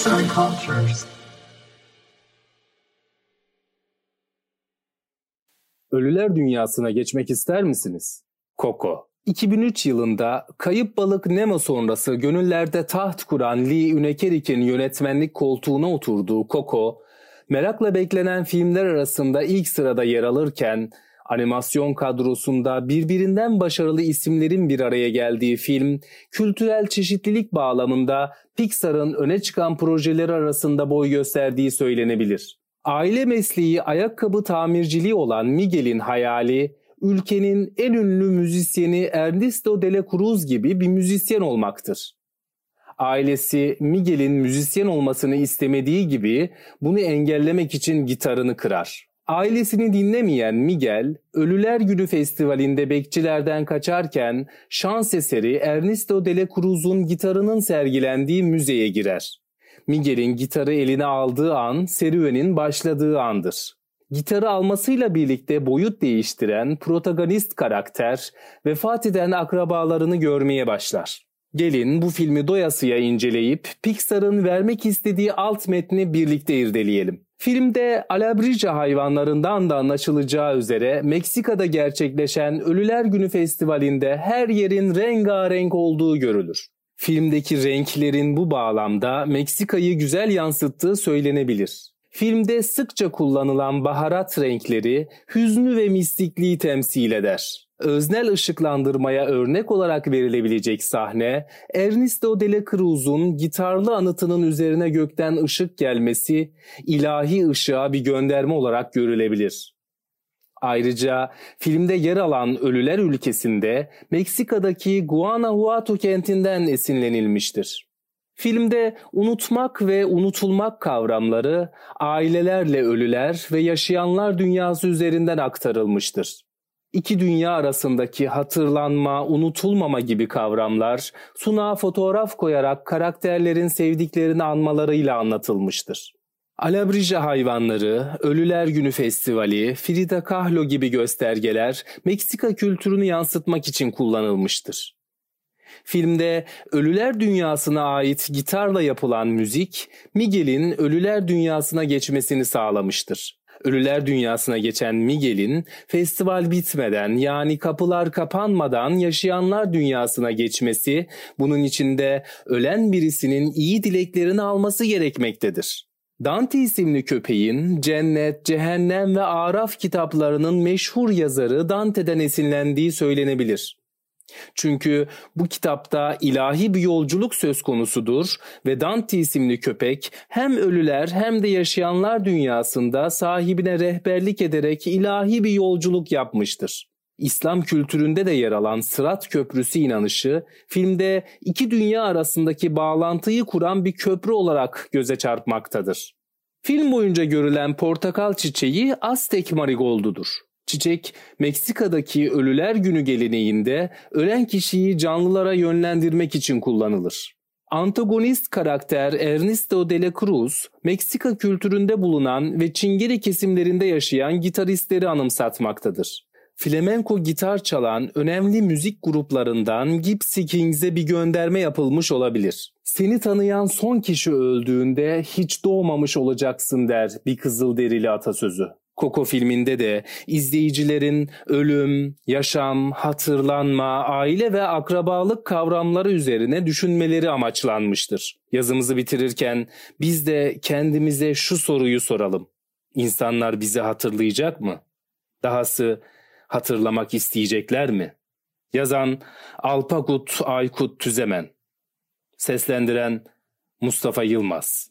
Arts and Cultures. Ölüler dünyasına geçmek ister misiniz? Coco 2003 yılında Kayıp Balık Nemo sonrası gönüllerde taht kuran Lee Ünekerik'in yönetmenlik koltuğuna oturduğu Coco, merakla beklenen filmler arasında ilk sırada yer alırken animasyon kadrosunda birbirinden başarılı isimlerin bir araya geldiği film, kültürel çeşitlilik bağlamında Pixar'ın öne çıkan projeleri arasında boy gösterdiği söylenebilir. Aile mesleği ayakkabı tamirciliği olan Miguel'in hayali, ülkenin en ünlü müzisyeni Ernesto de la Cruz gibi bir müzisyen olmaktır. Ailesi Miguel'in müzisyen olmasını istemediği gibi bunu engellemek için gitarını kırar. Ailesini dinlemeyen Miguel, Ölüler Günü Festivali'nde bekçilerden kaçarken şans eseri Ernesto de la Cruz'un gitarının sergilendiği müzeye girer. Miguel'in gitarı eline aldığı an serüvenin başladığı andır. Gitarı almasıyla birlikte boyut değiştiren protagonist karakter vefat eden akrabalarını görmeye başlar. Gelin bu filmi doyasıya inceleyip Pixar'ın vermek istediği alt metni birlikte irdeleyelim. Filmde Alabrija hayvanlarından da anlaşılacağı üzere Meksika'da gerçekleşen Ölüler Günü Festivali'nde her yerin rengarenk olduğu görülür. Filmdeki renklerin bu bağlamda Meksika'yı güzel yansıttığı söylenebilir. Filmde sıkça kullanılan baharat renkleri hüznü ve mistikliği temsil eder. Öznel ışıklandırmaya örnek olarak verilebilecek sahne, Ernesto de la Cruz'un gitarlı anıtının üzerine gökten ışık gelmesi, ilahi ışığa bir gönderme olarak görülebilir. Ayrıca filmde yer alan Ölüler ülkesinde Meksika'daki Guanajuato kentinden esinlenilmiştir. Filmde unutmak ve unutulmak kavramları ailelerle ölüler ve yaşayanlar dünyası üzerinden aktarılmıştır. İki dünya arasındaki hatırlanma, unutulmama gibi kavramlar sunağa fotoğraf koyarak karakterlerin sevdiklerini anmalarıyla anlatılmıştır. Alabrija hayvanları, Ölüler Günü Festivali, Frida Kahlo gibi göstergeler Meksika kültürünü yansıtmak için kullanılmıştır. Filmde ölüler dünyasına ait gitarla yapılan müzik, Miguel'in ölüler dünyasına geçmesini sağlamıştır. Ölüler dünyasına geçen Miguel'in festival bitmeden yani kapılar kapanmadan yaşayanlar dünyasına geçmesi, bunun içinde ölen birisinin iyi dileklerini alması gerekmektedir. Dante isimli köpeğin Cennet, Cehennem ve Araf kitaplarının meşhur yazarı Dante'den esinlendiği söylenebilir. Çünkü bu kitapta ilahi bir yolculuk söz konusudur ve Dante isimli köpek hem ölüler hem de yaşayanlar dünyasında sahibine rehberlik ederek ilahi bir yolculuk yapmıştır. İslam kültüründe de yer alan Sırat Köprüsü inanışı filmde iki dünya arasındaki bağlantıyı kuran bir köprü olarak göze çarpmaktadır. Film boyunca görülen portakal çiçeği Aztek marigoldudur. Çiçek Meksika'daki Ölüler Günü geleneğinde ölen kişiyi canlılara yönlendirmek için kullanılır. Antagonist karakter Ernesto de la Cruz, Meksika kültüründe bulunan ve Çingene kesimlerinde yaşayan gitaristleri anımsatmaktadır. Flamenco gitar çalan önemli müzik gruplarından Gypsy Kings'e bir gönderme yapılmış olabilir. Seni tanıyan son kişi öldüğünde hiç doğmamış olacaksın der bir kızıl derili atasözü. Coco filminde de izleyicilerin ölüm, yaşam, hatırlanma, aile ve akrabalık kavramları üzerine düşünmeleri amaçlanmıştır. Yazımızı bitirirken biz de kendimize şu soruyu soralım. İnsanlar bizi hatırlayacak mı? Dahası hatırlamak isteyecekler mi? Yazan Alpakut Aykut Tüzemen Seslendiren Mustafa Yılmaz